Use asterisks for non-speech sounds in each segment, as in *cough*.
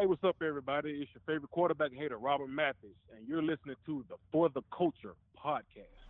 Hey, what's up, everybody? It's your favorite quarterback hater, Robert Mathis, and you're listening to the For the Culture podcast.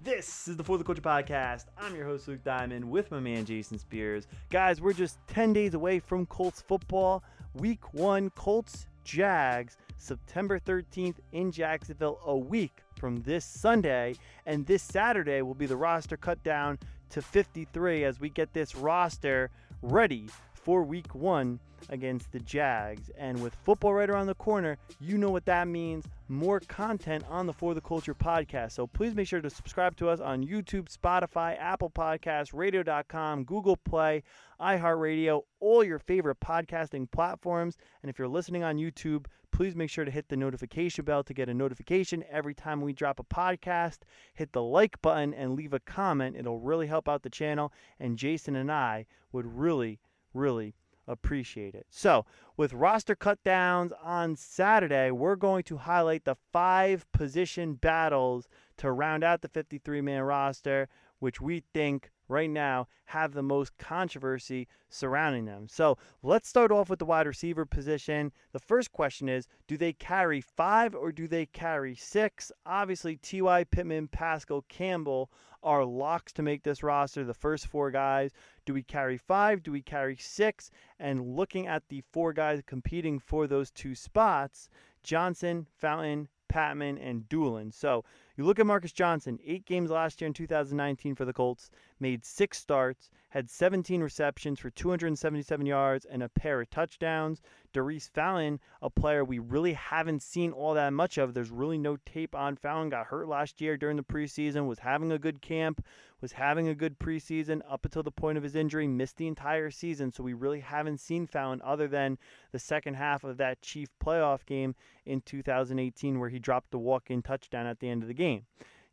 This is the For the Culture podcast. I'm your host, Luke Diamond, with my man, Jason Spears. Guys, we're just 10 days away from Colts football. Week one, Colts Jags, September 13th in Jacksonville, a week from this Sunday. And this Saturday will be the roster cut down to 53 as we get this roster ready for week one against the Jags. And with football right around the corner, you know what that means. More content on the For the Culture podcast. So please make sure to subscribe to us on YouTube, Spotify, Apple Podcasts, radio.com, Google Play, iHeartRadio, all your favorite podcasting platforms. And if you're listening on YouTube, please make sure to hit the notification bell to get a notification every time we drop a podcast. Hit the like button and leave a comment. It'll really help out the channel. And Jason and I would really really appreciate it. So, with roster cut downs on Saturday, we're going to highlight the five position battles to round out the 53 man roster, which we think right now have the most controversy surrounding them. So let's start off with the wide receiver position. The first question is do they carry five or do they carry six? Obviously, T.Y. Pittman, Pascal Campbell are locks to make this roster, the first four guys. Do we carry five? Do we carry six? And looking at the four guys competing for those two spots, Johnson, Fountain, Patmon, and Dulin. So you look at Marcus Johnson, eight games last year in 2019 for the Colts, made six starts, had 17 receptions for 277 yards and a pair of touchdowns. Daurice Fallon, a player we really haven't seen all that much of. There's really no tape on Fallon. Got hurt last year during the preseason, was having a good camp, was having a good preseason up until the point of his injury, missed the entire season. So we really haven't seen Fallon other than the second half of that Chief playoff game in 2018 where he dropped the walk-in touchdown at the end of the game.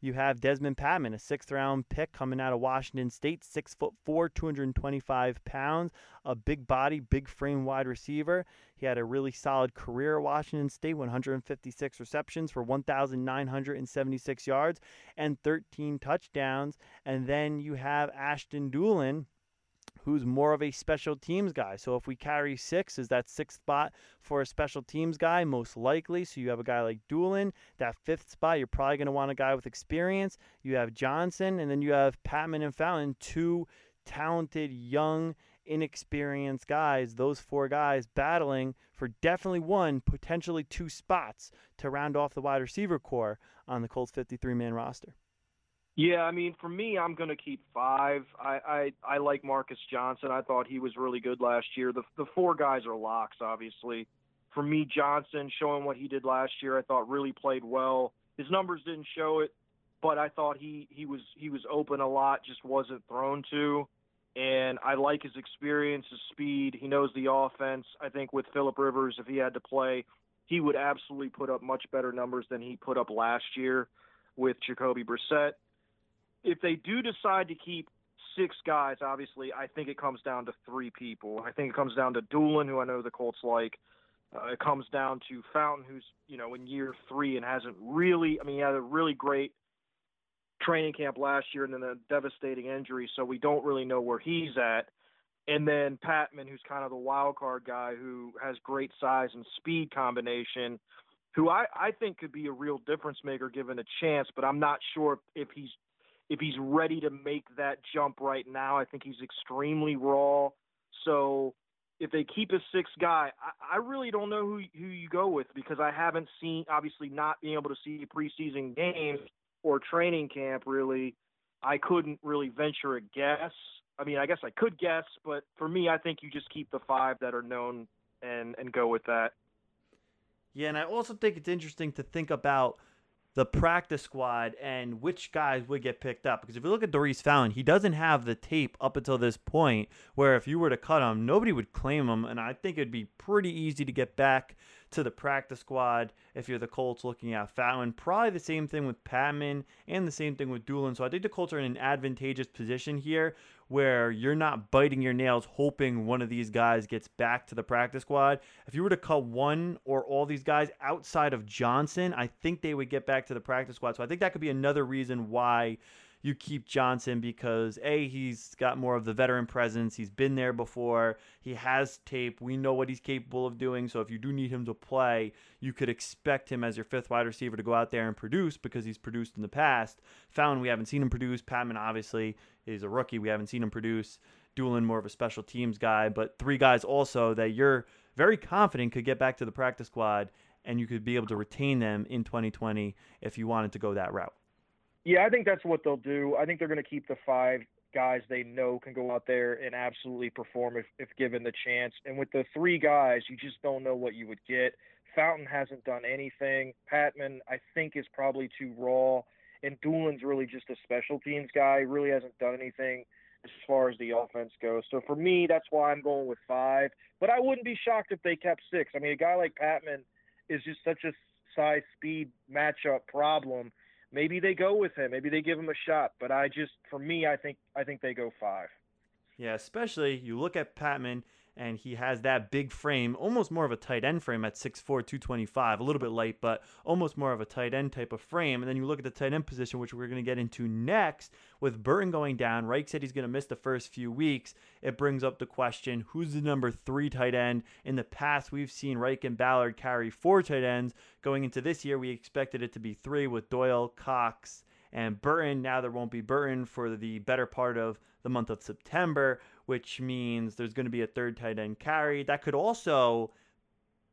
You have Dezmon Patmon, a sixth round pick coming out of Washington State, six foot four, 225 pounds, a big body, big frame wide receiver. He had a really solid career at Washington State, 156 receptions for 1,976 yards and 13 touchdowns. And then you have Ashton Dulin who's more of a special teams guy. So if we carry six, is that sixth spot for a special teams guy? Most likely. So you have a guy like Dulin. That fifth spot, you're probably going to want a guy with experience. You have Johnson, and then you have Patmon and Fountain, two talented, young, inexperienced guys. Those four guys battling for definitely one, potentially two spots to round off the wide receiver core on the Colts 53 man roster. Yeah, I mean, for me, I'm going to keep five. I, I I like Marcus Johnson. I thought he was really good last year. The the four guys are locks, obviously. For me, Johnson showing what he did last year, I thought really played well. His numbers didn't show it, but I thought he he was he was open a lot, just wasn't thrown to. And I like his experience, his speed. He knows the offense. I think with Philip Rivers, if he had to play, he would absolutely put up much better numbers than he put up last year with Jacoby Brissett if they do decide to keep six guys, obviously, I think it comes down to three people. I think it comes down to Dulin, who I know the Colts like. Uh, it comes down to Fountain, who's you know in year three and hasn't really. I mean, he had a really great training camp last year and then a devastating injury, so we don't really know where he's at. And then Patmon, who's kind of the wild card guy who has great size and speed combination, who I, I think could be a real difference maker given a chance, but I'm not sure if he's if he's ready to make that jump right now. I think he's extremely raw. So if they keep a sixth guy, I, I really don't know who who you go with because I haven't seen obviously not being able to see preseason games or training camp really. I couldn't really venture a guess. I mean, I guess I could guess, but for me, I think you just keep the five that are known and and go with that. Yeah, and I also think it's interesting to think about the practice squad and which guys would get picked up. Because if you look at Daurice Fallon, he doesn't have the tape up until this point where if you were to cut him, nobody would claim him. And I think it'd be pretty easy to get back to the practice squad if you're the Colts looking at Fallon. Probably the same thing with Patmon and the same thing with Dulin. So I think the Colts are in an advantageous position here where you're not biting your nails hoping one of these guys gets back to the practice squad. If you were to cut one or all these guys outside of Johnson, I think they would get back to the practice squad. So I think that could be another reason why you keep Johnson because A, he's got more of the veteran presence. He's been there before. He has tape. We know what he's capable of doing. So if you do need him to play, you could expect him as your fifth wide receiver to go out there and produce because he's produced in the past. Fountain, we haven't seen him produce. Patmon, obviously, is a rookie. We haven't seen him produce. Dulin, more of a special teams guy, but three guys also that you're very confident could get back to the practice squad and you could be able to retain them in 2020 if you wanted to go that route. Yeah, I think that's what they'll do. I think they're going to keep the five guys they know can go out there and absolutely perform if, if given the chance. And with the three guys, you just don't know what you would get. Fountain hasn't done anything. Patmon, I think, is probably too raw. And Dulin's really just a special teams guy. Really hasn't done anything as far as the offense goes. So for me, that's why I'm going with five. But I wouldn't be shocked if they kept six. I mean, a guy like Patmon is just such a size speed matchup problem maybe they go with him. Maybe they give him a shot. But I just, for me, I think I think they go five. Yeah, especially you look at Patmon and he has that big frame, almost more of a tight end frame at 6'4", 225, a little bit light, but almost more of a tight end type of frame. And then you look at the tight end position, which we're going to get into next, with Burton going down. Reich said he's going to miss the first few weeks. It brings up the question, who's the number three tight end? In the past, we've seen Reich and Ballard carry four tight ends. Going into this year, we expected it to be three with Doyle, Cox, and Burton. Now there won't be Burton for the better part of the month of September, which means there's going to be a third tight end carry. That could also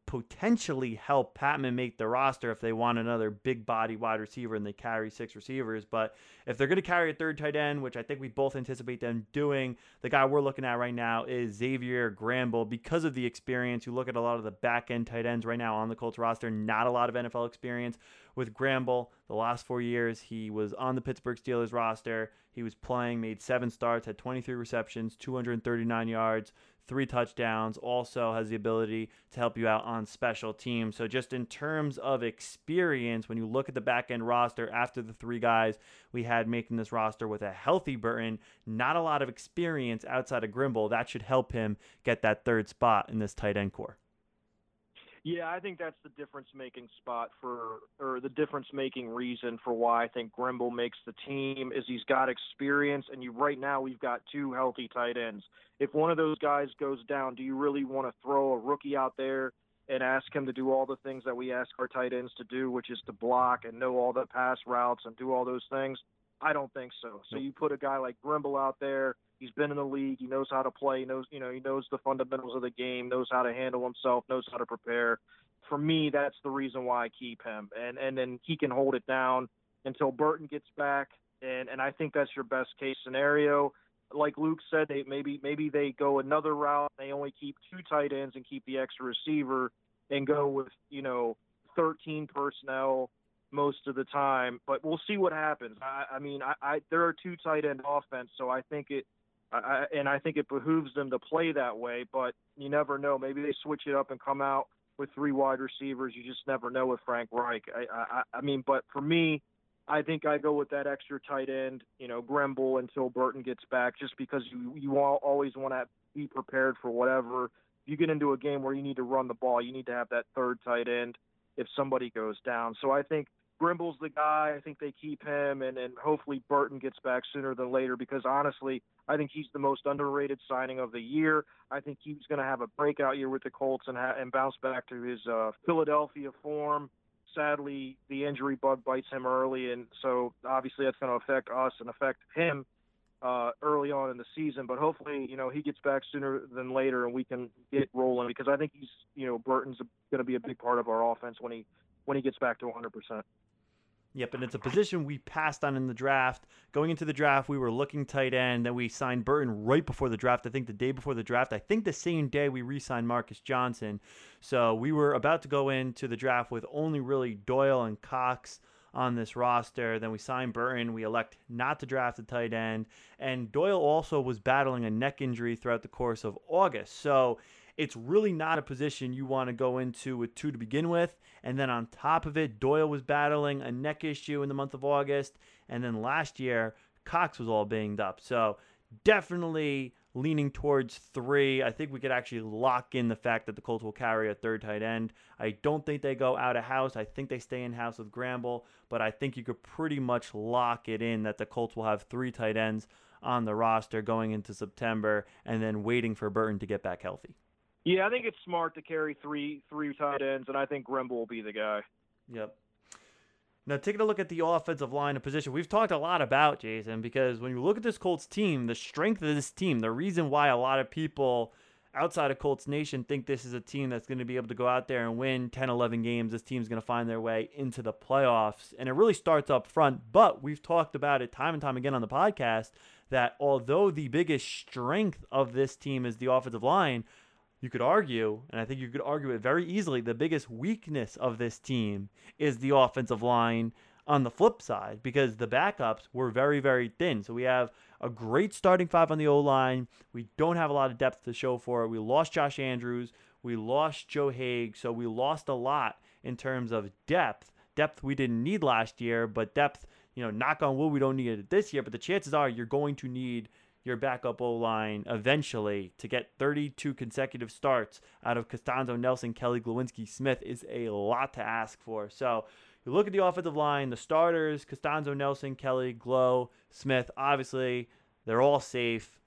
potentially help Patmon make the roster if they want another big body wide receiver and they carry six receivers. But if they're going to carry a third tight end, which I think we both anticipate them doing, the guy we're looking at right now is Xavier Grimble. Because of the experience, you look at a lot of the back end tight ends right now on the Colts roster, not a lot of NFL experience. With Gramble, the last four years, he was on the Pittsburgh Steelers roster. He was playing, made seven starts, had 23 receptions, 239 yards, three touchdowns, also has the ability to help you out on special teams. So, just in terms of experience, when you look at the back end roster after the three guys we had making this roster with a healthy Burton, not a lot of experience outside of Grimble, that should help him get that third spot in this tight end core. Yeah, I think that's the difference making spot for, or the difference making reason for why I think Grimble makes the team is he's got experience, and you right now we've got two healthy tight ends. If one of those guys goes down, do you really want to throw a rookie out there and ask him to do all the things that we ask our tight ends to do, which is to block and know all the pass routes and do all those things? I don't think so. So you put a guy like Grimble out there He's been in the league. He knows how to play. He knows, you know, he knows the fundamentals of the game. Knows how to handle himself. Knows how to prepare. For me, that's the reason why I keep him. And and then he can hold it down until Burton gets back. And and I think that's your best case scenario. Like Luke said, they maybe maybe they go another route. They only keep two tight ends and keep the extra receiver and go with you know 13 personnel most of the time. But we'll see what happens. I, I mean, I, I there are two tight end offense, so I think it I, and I think it behooves them to play that way. But you never know. Maybe they switch it up and come out with three wide receivers. You just never know with Frank Reich. I, I, I mean, but for me, I think I go with that extra tight end, you know, Grimble until Burton gets back, just because you you always want to be prepared for whatever. If you get into a game where you need to run the ball, you need to have that third tight end if somebody goes down. So I think Grimble's the guy. I think they keep him, and, and hopefully Burton gets back sooner than later because honestly, I think he's the most underrated signing of the year. I think he's going to have a breakout year with the Colts and, ha- and bounce back to his uh, Philadelphia form. Sadly, the injury bug bites him early, and so obviously that's going to affect us and affect him uh, early on in the season. But hopefully, you know, he gets back sooner than later, and we can get rolling because I think he's, you know, Burton's going to be a big part of our offense when he when he gets back to 100 percent. Yep, and it's a position we passed on in the draft. Going into the draft, we were looking tight end. Then we signed Burton right before the draft. I think the day before the draft. I think the same day we re signed Marcus Johnson. So we were about to go into the draft with only really Doyle and Cox on this roster. Then we signed Burton. We elect not to draft a tight end. And Doyle also was battling a neck injury throughout the course of August. So it's really not a position you want to go into with two to begin with. And then on top of it, Doyle was battling a neck issue in the month of August. And then last year, Cox was all banged up. So definitely leaning towards three. I think we could actually lock in the fact that the Colts will carry a third tight end. I don't think they go out of house. I think they stay in house with Grimble, but I think you could pretty much lock it in that the Colts will have three tight ends on the roster going into September and then waiting for Burton to get back healthy. Yeah, I think it's smart to carry three three tight ends, and I think Grimble will be the guy. Yep. Now, taking a look at the offensive line of position, we've talked a lot about Jason because when you look at this Colts team, the strength of this team, the reason why a lot of people outside of Colts Nation think this is a team that's going to be able to go out there and win 10, 11 games. This team's going to find their way into the playoffs. And it really starts up front. But we've talked about it time and time again on the podcast that although the biggest strength of this team is the offensive line, you could argue, and I think you could argue it very easily, the biggest weakness of this team is the offensive line on the flip side because the backups were very, very thin. So we have a great starting five on the O line. We don't have a lot of depth to show for it. We lost Josh Andrews. We lost Joe Haeg. So we lost a lot in terms of depth. Depth we didn't need last year, but depth, you know, knock on wood, we don't need it this year. But the chances are you're going to need your backup O line eventually to get 32 consecutive starts out of Castonzo, Nelson, Kelly, Glowinski, Smith is a lot to ask for. So you look at the offensive line, the starters, Castonzo, Nelson, Kelly, Glow, Smith, obviously they're all safe.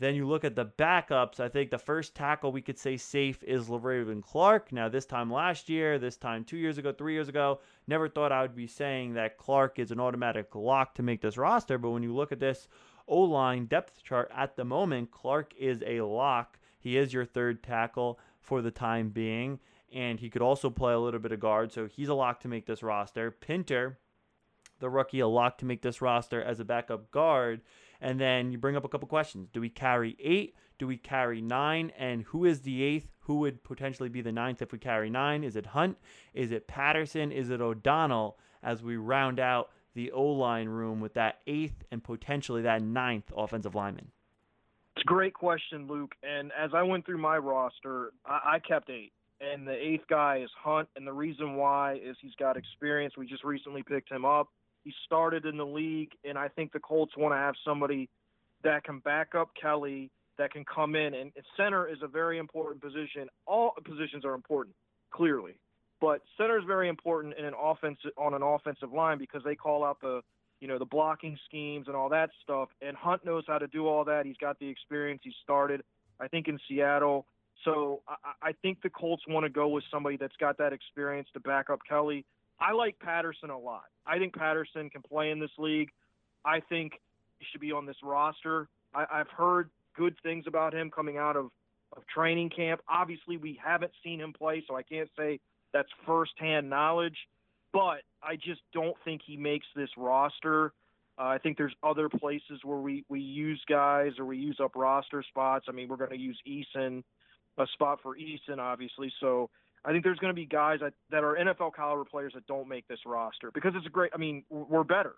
Then you look at the backups. I think the first tackle we could say safe is Le'Raven Clark. Now, this time last year, this time two years ago, three years ago, never thought I would be saying that Clark is an automatic lock to make this roster. But when you look at this O line depth chart at the moment, Clark is a lock. He is your third tackle for the time being, and he could also play a little bit of guard, so he's a lock to make this roster. Pinter, the rookie, a lock to make this roster as a backup guard. And then you bring up a couple questions. Do we carry eight? Do we carry nine? And who is the eighth? Who would potentially be the ninth if we carry nine? Is it Hunt? Is it Patterson? Is it O'Donnell as we round out the O line room with that eighth and potentially that ninth offensive lineman? It's a great question, Luke. And as I went through my roster, I, I kept eight. And the eighth guy is Hunt. And the reason why is he's got experience. We just recently picked him up. He started in the league, and I think the Colts want to have somebody that can back up Kelly, that can come in. And center is a very important position. All positions are important, clearly. But center is very important in an offense on an offensive line because they call out the you know the blocking schemes and all that stuff. And Hunt knows how to do all that. He's got the experience. He started, I think, in Seattle. So I, I think the Colts want to go with somebody that's got that experience to back up Kelly. I like Patterson a lot. I think Patterson can play in this league. I think he should be on this roster. I, I've heard good things about him coming out of, of training camp. Obviously, we haven't seen him play, so I can't say that's firsthand knowledge, but I just don't think he makes this roster. Uh, I think there's other places where we, we use guys or we use up roster spots. I mean, we're going to use Eason, a spot for Eason, obviously. So I think there's going to be guys that, that are NFL caliber players that don't make this roster because it's a great. I mean, we're better.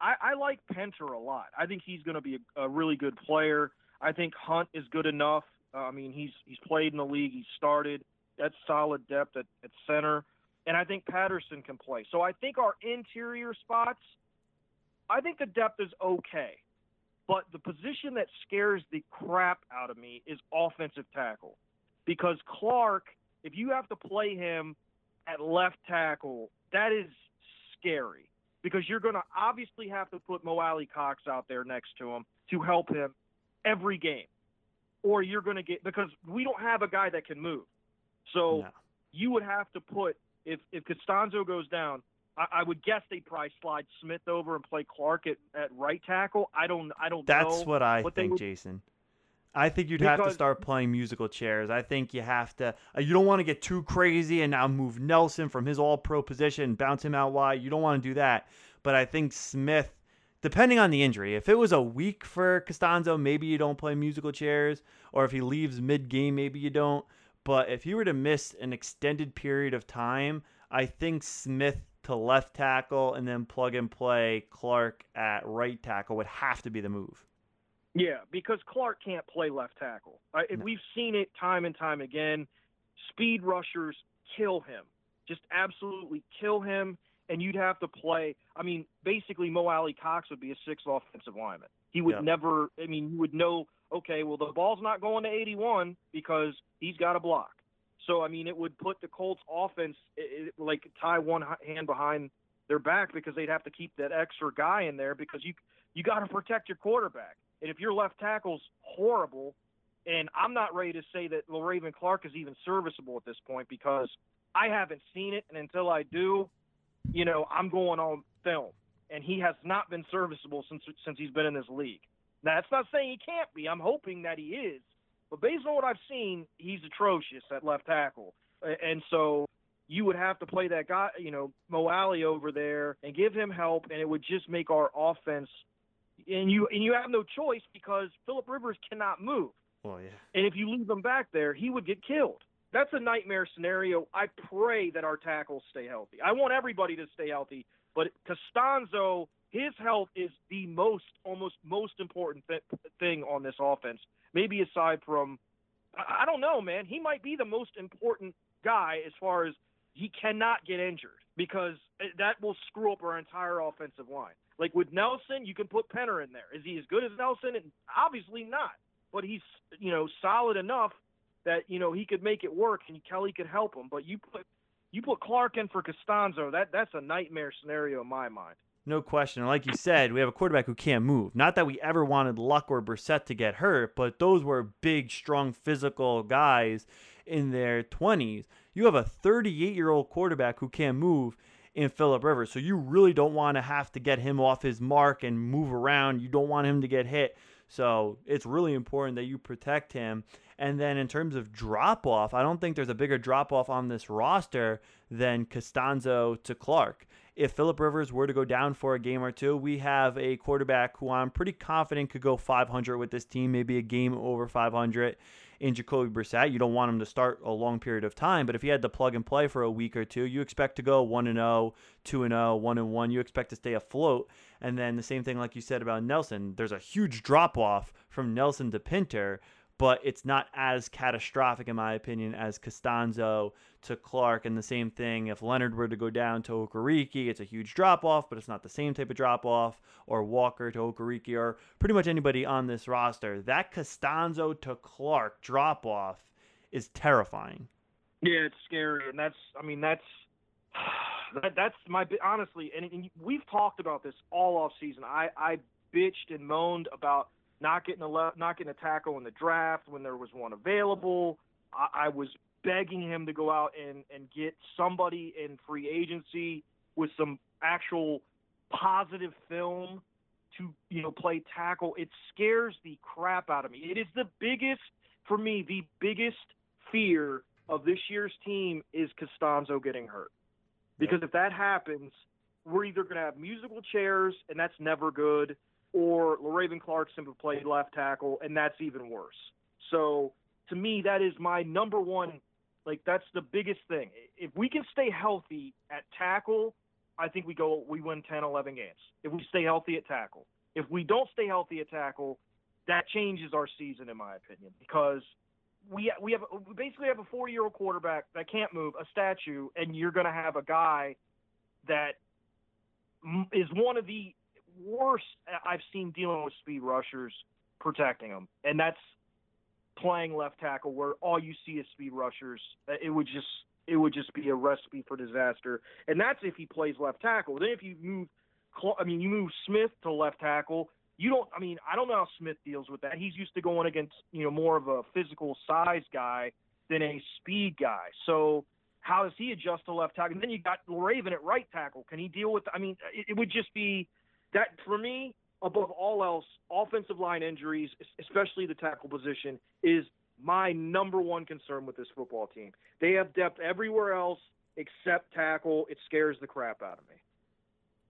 I, I like Pinter a lot. I think he's going to be a, a really good player. I think Hunt is good enough. Uh, I mean, he's he's played in the league. He's started. That's solid depth at, at center. And I think Patterson can play. So I think our interior spots, I think the depth is okay. But the position that scares the crap out of me is offensive tackle. Because Clark, if you have to play him at left tackle, that is scary. Because you're going to obviously have to put Mo Alie-Cox out there next to him to help him every game. Or you're going to get, because we don't have a guy that can move. So no. you would have to put if if Castonzo goes down, I, I, would guess they probably slide Smith over and play Clark at, at right tackle. I don't I don't That's what I what think, would, Jason. I think you'd because, have to start playing musical chairs. I think you have to. Uh, you don't want to get too crazy and now move Nelson from his All Pro position, bounce him out wide. You don't want to do that. But I think Smith, depending on the injury, if it was a week for Castonzo, maybe you don't play musical chairs, or if he leaves mid game, maybe you don't. But if he were to miss an extended period of time, I think Smith to left tackle and then plug and play Clark at right tackle would have to be the move. Yeah, because Clark can't play left tackle. Uh, no. We've seen it time and time again. Speed rushers kill him, just absolutely kill him. And you'd have to play. I mean, basically, Mo Alie-Cox would be a sixth offensive lineman. He would never. I mean, you would know. Okay, well, the ball's not going to 81 because he's got a block. So I mean, it would put the Colts offense it, it, like tie one hand behind their back because they'd have to keep that extra guy in there because you you got to protect your quarterback. And if your left tackle's horrible, and I'm not ready to say that Raven Clark is even serviceable at this point because I haven't seen it, and until I do, you know, I'm going on film, and he has not been serviceable since since he's been in this league. Now, that's not saying he can't be. I'm hoping that he is, but based on what I've seen, he's atrocious at left tackle, and so you would have to play that guy, you know, Mo Alie over there and give him help, and it would just make our offense. And you and you have no choice because Philip Rivers cannot move. Well, yeah. And if you leave him back there, he would get killed. That's a nightmare scenario. I pray that our tackles stay healthy. I want everybody to stay healthy, but Castonzo, his health is the most, almost most important th- thing on this offense. Maybe aside from, I, I don't know, man. He might be the most important guy as far as he cannot get injured because eh, that will screw up our entire offensive line. Like with Nelson, you can put Pinter in there. Is he as good as Nelson? And obviously not but he's you know solid enough that you know he could make it work and Kelly could help him. But you put you put Clark in for Castonzo, that that's a nightmare scenario in my mind. No question. And like you said, we have a quarterback who can't move. Not that we ever wanted Luck or Brissett to get hurt, but those were big, strong, physical guys in their 20s. You have a 38 year old quarterback who can't move in Philip Rivers. So you really don't want to have to get him off his mark and move around. You don't want him to get hit. So it's really important that you protect him. And then in terms of drop off, I don't think there's a bigger drop off on this roster than Castonzo to Clark. If Philip Rivers were to go down for a game or two, we have a quarterback who I'm pretty confident could go 500 with this team, maybe a game over 500 in Jacoby Brissett. You don't want him to start a long period of time, but if he had to plug and play for a week or two, you expect to go 1 and 0, 2 and 0, 1 and 1. You expect to stay afloat. And then the same thing like you said about Nelson, there's a huge drop off from Nelson to Pinter, but it's not as catastrophic in my opinion as Castonzo to Clark. And the same thing if Leonard were to go down to Okereke, it's a huge drop off, but it's not the same type of drop off. Or Walker to Okereke, or pretty much anybody on this roster. That Costanzo to Clark drop off is terrifying. Yeah, it's scary, and that's I mean that's *sighs* that, that's my honestly, and, and we've talked about this all off season. I I bitched and moaned about not getting a le- not getting a tackle in the draft when there was one available. I, I was begging him to go out and and get somebody in free agency with some actual positive film to you know play tackle. It scares the crap out of me. It is the biggest for me. The biggest fear of this year's team is Castonzo getting hurt. Because if that happens, we're either going to have musical chairs, and that's never good, or Le'Raven Clark simply played left tackle, and that's even worse. So to me, that is my number one. Like that's the biggest thing. If we can stay healthy at tackle, I think we go we win 10, 11 games. If we stay healthy at tackle. If we don't stay healthy at tackle, that changes our season, in my opinion, because we we have we basically have a 40 year old quarterback that can't move, a statue, and you're going to have a guy that is one of the worst I've seen dealing with speed rushers protecting them, and that's playing left tackle where all you see is speed rushers. Uh, It would just it would just be a recipe for disaster, and that's if he plays left tackle. Then if you move, I mean, you move Smith to left tackle. You don't. I mean, I don't know how Smith deals with that. He's used to going against you know more of a physical size guy than a speed guy. So how does he adjust to left tackle? And then you got Raven at right tackle. Can he deal with? I mean, it, it would just be that for me. Above all else, offensive line injuries, especially the tackle position, is my number one concern with this football team. They have depth everywhere else except tackle. It scares the crap out of me.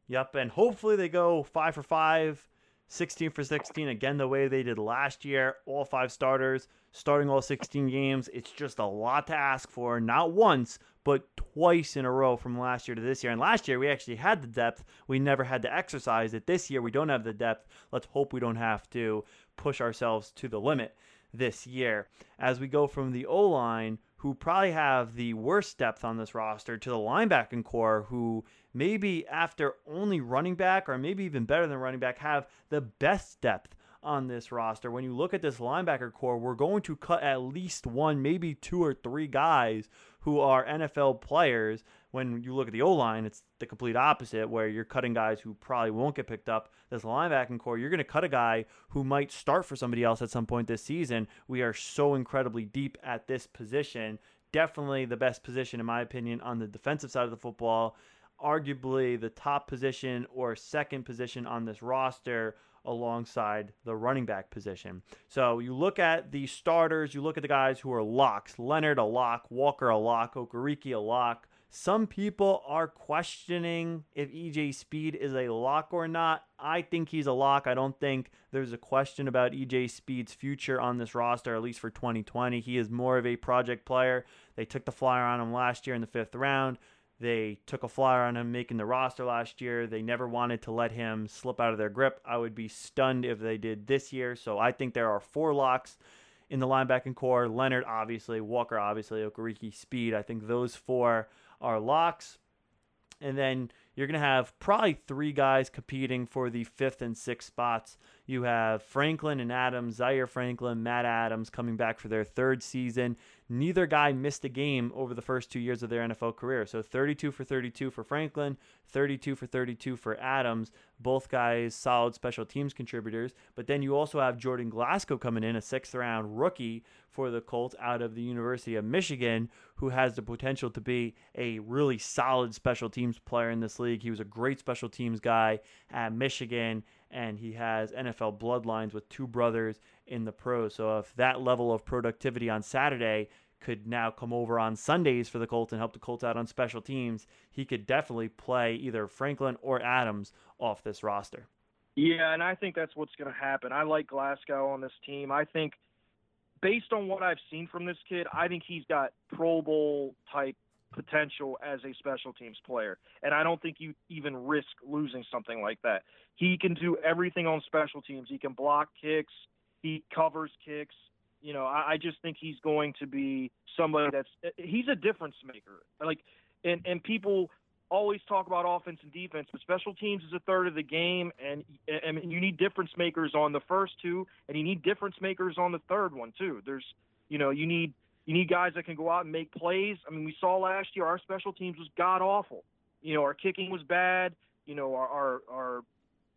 Yep, and hopefully they go five for five, 16 for 16 again the way they did last year. All five starters starting all 16 games. It's just a lot to ask for, not once, but twice in a row from last year to this year. And last year we actually had the depth. We never had to exercise it. This year we don't have the depth. Let's hope we don't have to push ourselves to the limit this year. As we go from the O line, who probably have the worst depth on this roster to the linebacking core, who maybe after only running back, or maybe even better than running back, have the best depth on this roster. When you look at this linebacker core, we're going to cut at least one, maybe two or three guys who are NFL players. When you look at the O line, it's the complete opposite, where you're cutting guys who probably won't get picked up. This linebacking core, you're going to cut a guy who might start for somebody else at some point this season. We are so incredibly deep at this position. Definitely the best position, in my opinion, on the defensive side of the football. Arguably the top position or second position on this roster alongside the running back position. So you look at the starters, you look at the guys who are locks. Leonard a lock, Walker a lock, Okereke a lock. Some people are questioning if EJ Speed is a lock or not. I think he's a lock. I don't think there's a question about EJ Speed's future on this roster, at least for 2020. He is more of a project player. They took the flyer on him last year in the fifth round. They took a flyer on him making the roster last year. They never wanted to let him slip out of their grip. I would be stunned if they did this year. So I think there are four locks in the linebacking core. Leonard, obviously, Walker, obviously, Okereke, Speed. I think those four are locks. And then you're going to have probably three guys competing for the fifth and sixth spots. You have Franklin and Adams, Zaire Franklin, Matt Adams coming back for their third season. Neither guy missed a game over the first two years of their NFL career. So 32 for 32 for Franklin, 32 for 32 for Adams. Both guys solid special teams contributors. But then you also have Jordan Glasgow coming in, a sixth round rookie for the Colts out of the University of Michigan, who has the potential to be a really solid special teams player in this league. He was a great special teams guy at Michigan, and he has NFL bloodlines with two brothers in the pros. So if that level of productivity on Saturday could now come over on Sundays for the Colts and help the Colts out on special teams, he could definitely play either Franklin or Adams off this roster. Yeah, and I think that's what's going to happen. I like Glasgow on this team. I think based on what I've seen from this kid, I think he's got Pro Bowl type potential as a special teams player. And I don't think you even risk losing something like that. He can do everything on special teams. He can block kicks, he covers kicks. You know, I, I just think he's going to be somebody that's he's a difference maker. Like and and people always talk about offense and defense, but special teams is a third of the game, and and you need difference makers on the first two, and you need difference makers on the third one too. There's, you know, you need you need guys that can go out and make plays. I mean, we saw last year our special teams was god awful. You know, our kicking was bad. You know, our our our,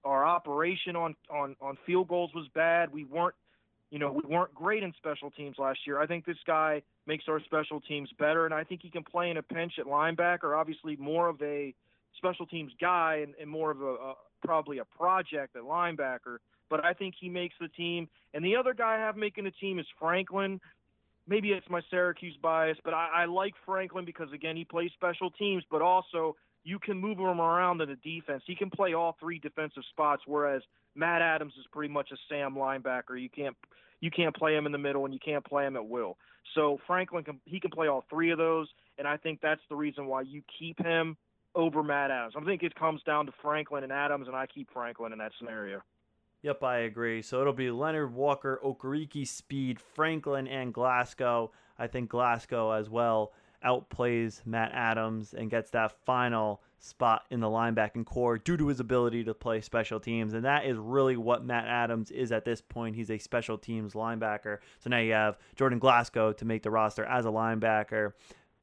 our operation on on on field goals was bad. We weren't you know, we weren't great in special teams last year. I think this guy makes our special teams better, and I think he can play in a pinch at linebacker. Obviously, more of a special teams guy and, and more of a, a probably a project at linebacker. But I think he makes the team. And the other guy I have making the team is Franklin. Maybe it's my Syracuse bias, but I, I like Franklin because again he plays special teams, but also you can move him around in the defense. He can play all three defensive spots, whereas Matt Adams is pretty much a Sam linebacker. You can't you can't play him in the middle and you can't play him at will. So Franklin can he can play all three of those, and I think that's the reason why you keep him over Matt Adams. I think it comes down to Franklin and Adams, and I keep Franklin in that scenario. Yep, I agree. So it'll be Leonard Walker, Okereke, Speed, Franklin, and Glasgow. I think Glasgow as well outplays Matt Adams and gets that final spot in the linebacking core due to his ability to play special teams. And that is really what Matt Adams is at this point. He's a special teams linebacker. So now you have Jordan Glasgow to make the roster as a linebacker,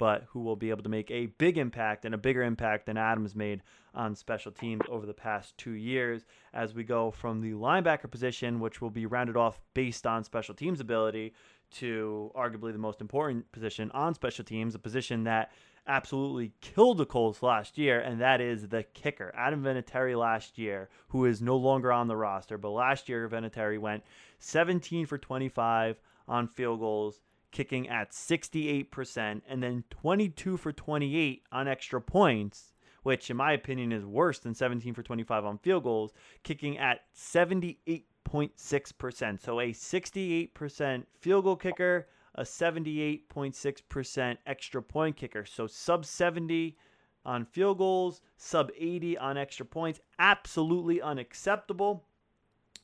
but who will be able to make a big impact and a bigger impact than Adams made on special teams over the past two years as we go from the linebacker position, which will be rounded off based on special teams ability, to arguably the most important position on special teams, a position that absolutely killed the Colts last year, and that is the kicker. Adam Vinatieri last year, who is no longer on the roster, but last year Vinatieri went 17 for 25 on field goals, kicking at 68%, and then 22 for 28 on extra points, which in my opinion is worse than 17 for 25 on field goals, kicking at 78.6%. So a 68% field goal kicker a 78.6% extra point kicker. So sub 70 on field goals, sub 80 on extra points. Absolutely unacceptable.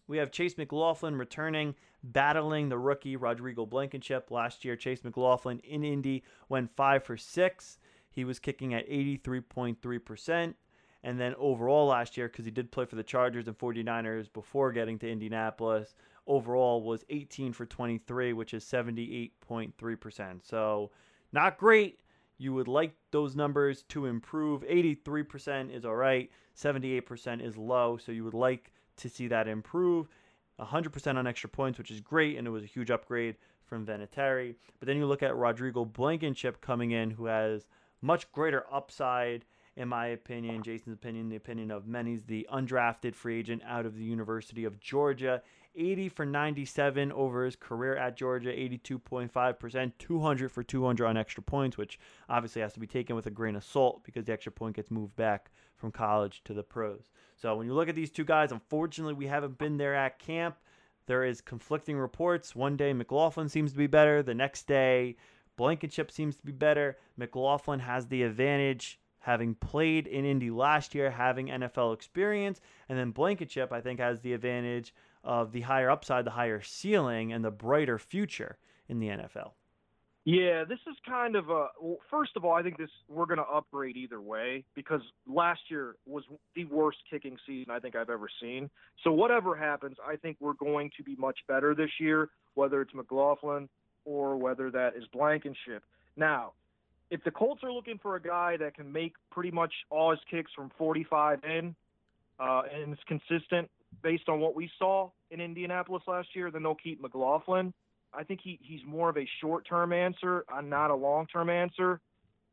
we have Chase McLaughlin returning, battling the rookie Rodrigo Blankenship. Last year, Chase McLaughlin in Indy went five for six. He was kicking at 83.3%. And then overall last year, because he did play for the Chargers and 49ers before getting to Indianapolis, overall was 18 for 23, which is 78.3%. So not great. You would like those numbers to improve. 83% is all right, 78% is low. So you would like to see that improve. 100% on extra points, which is great, and it was a huge upgrade from Vinatieri. But then you look at Rodrigo Blankenship coming in, who has much greater upside, in my opinion, Jason's opinion, the opinion of many's the undrafted free agent out of the University of Georgia. 80 for 97 over his career at Georgia, 82.5%, 200 for 200 on extra points, which obviously has to be taken with a grain of salt because the extra point gets moved back from college to the pros. So when you look at these two guys, unfortunately, we haven't been there at camp. There is conflicting reports. One day McLaughlin seems to be better. The next day, Blankenship seems to be better. McLaughlin has the advantage having played in Indy last year, having NFL experience, and then Blankenship I think has the advantage of the higher upside, the higher ceiling, and the brighter future in the NFL. Yeah, this is kind of a. Well, first of all, I think this we're going to upgrade either way because last year was the worst kicking season I think I've ever seen. So whatever happens, I think we're going to be much better this year, whether it's McLaughlin or whether that is Blankenship. Now, if the Colts are looking for a guy that can make pretty much all his kicks from 45 in uh, and is consistent based on what we saw in Indianapolis last year, then they'll keep McLaughlin. I think he, he's more of a short term answer, uh, not a long term answer.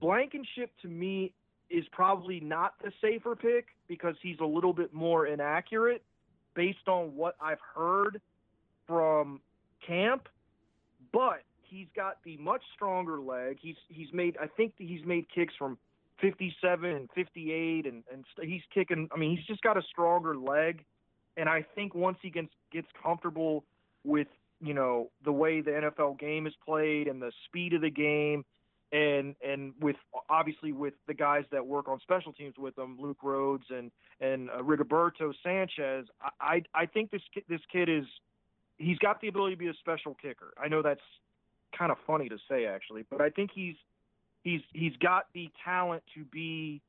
Blankenship to me is probably not the safer pick because he's a little bit more inaccurate based on what I've heard from camp, but he's got the much stronger leg. He's he's made I think he's made kicks from 57 and 58 and and he's kicking I mean he's just got a stronger leg and I think once he gets gets comfortable with you know the way the NFL game is played and the speed of the game, and and with obviously with the guys that work on special teams with them, Luke Rhodes and and uh, Rigoberto Sanchez, I I think this this kid is he's got the ability to be a special kicker. I know that's kind of funny to say actually, but I think he's he's he's got the talent to be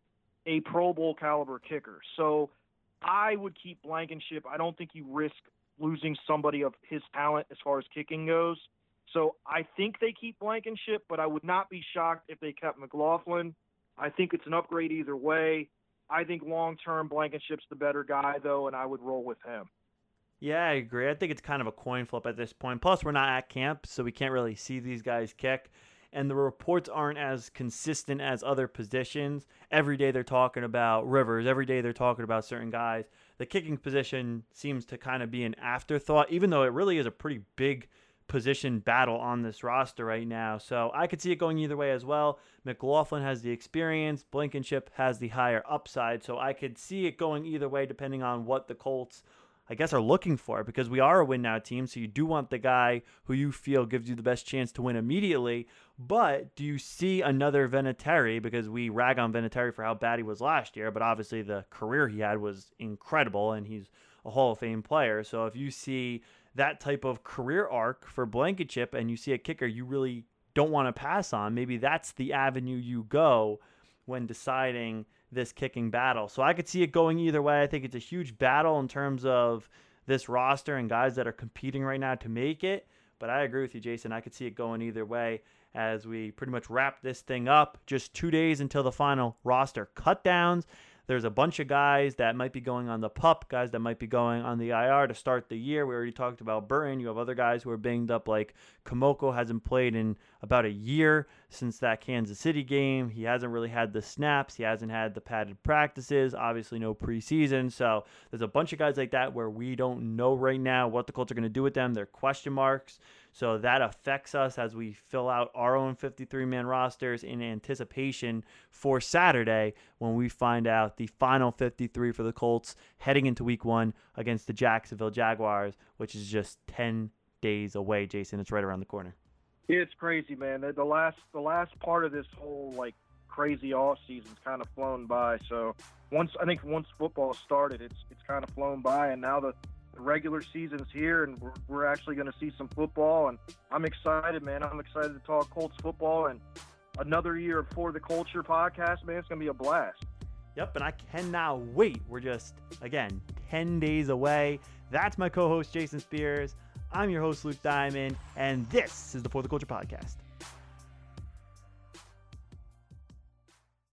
a Pro Bowl caliber kicker. So I would keep Blankenship. I don't think you risk losing somebody of his talent as far as kicking goes. So I think they keep Blankenship, but I would not be shocked if they kept McLaughlin. I think it's an upgrade either way. I think long term Blankenship's the better guy though, and I would roll with him. Yeah, I agree. I think it's kind of a coin flip at this point. Plus, we're not at camp, so we can't really see these guys kick. And the reports aren't as consistent as other positions. Every day they're talking about Rivers. Every day they're talking about certain guys the kicking position seems to kind of be an afterthought, even though it really is a pretty big position battle on this roster right now. So I could see it going either way as well. McLaughlin has the experience, Blankenship has the higher upside. So I could see it going either way depending on what the Colts I guess, are looking for because we are a win now team. So you do want the guy who you feel gives you the best chance to win immediately. But do you see another Vinatieri? Because we rag on Vinatieri for how bad he was last year, but obviously the career he had was incredible and he's a Hall of Fame player. So if you see that type of career arc for Blankenship and you see a kicker you really don't want to pass on, maybe that's the avenue you go when deciding this kicking battle. So I could see it going either way. I think it's a huge battle in terms of this roster and guys that are competing right now to make it. But I agree with you, Jason. I could see it going either way as we pretty much wrap this thing up. Just two days until the final roster cutdowns. There's a bunch of guys that might be going on the pup, guys that might be going on the IR to start the year. We already talked about Burton. You have other guys who are banged up, like Kemoko hasn't played in about a year since that Kansas City game. He hasn't really had the snaps. He hasn't had the padded practices. Obviously, no preseason. So there's a bunch of guys like that where we don't know right now what the Colts are going to do with them. They're question marks. So that affects us as we fill out our own 53 man rosters in anticipation for Saturday when we find out the final 53 for the Colts heading into week one against the Jacksonville Jaguars, which is just 10 days away, Jason. It's right around the corner. It's crazy, man. The last the last part of this whole like crazy off season's kind of flown by. So once I think once football started, it's it's kind of flown by, and now the the regular season's here, and we're, we're actually going to see some football. And I'm excited, man. I'm excited to talk Colts football and another year For the Culture podcast, man. It's going to be a blast. Yep, and I cannot wait. We're just, again, 10 days away. That's my co host, Jason Spears. I'm your host, Luke Diamond, and this is the For the Culture podcast.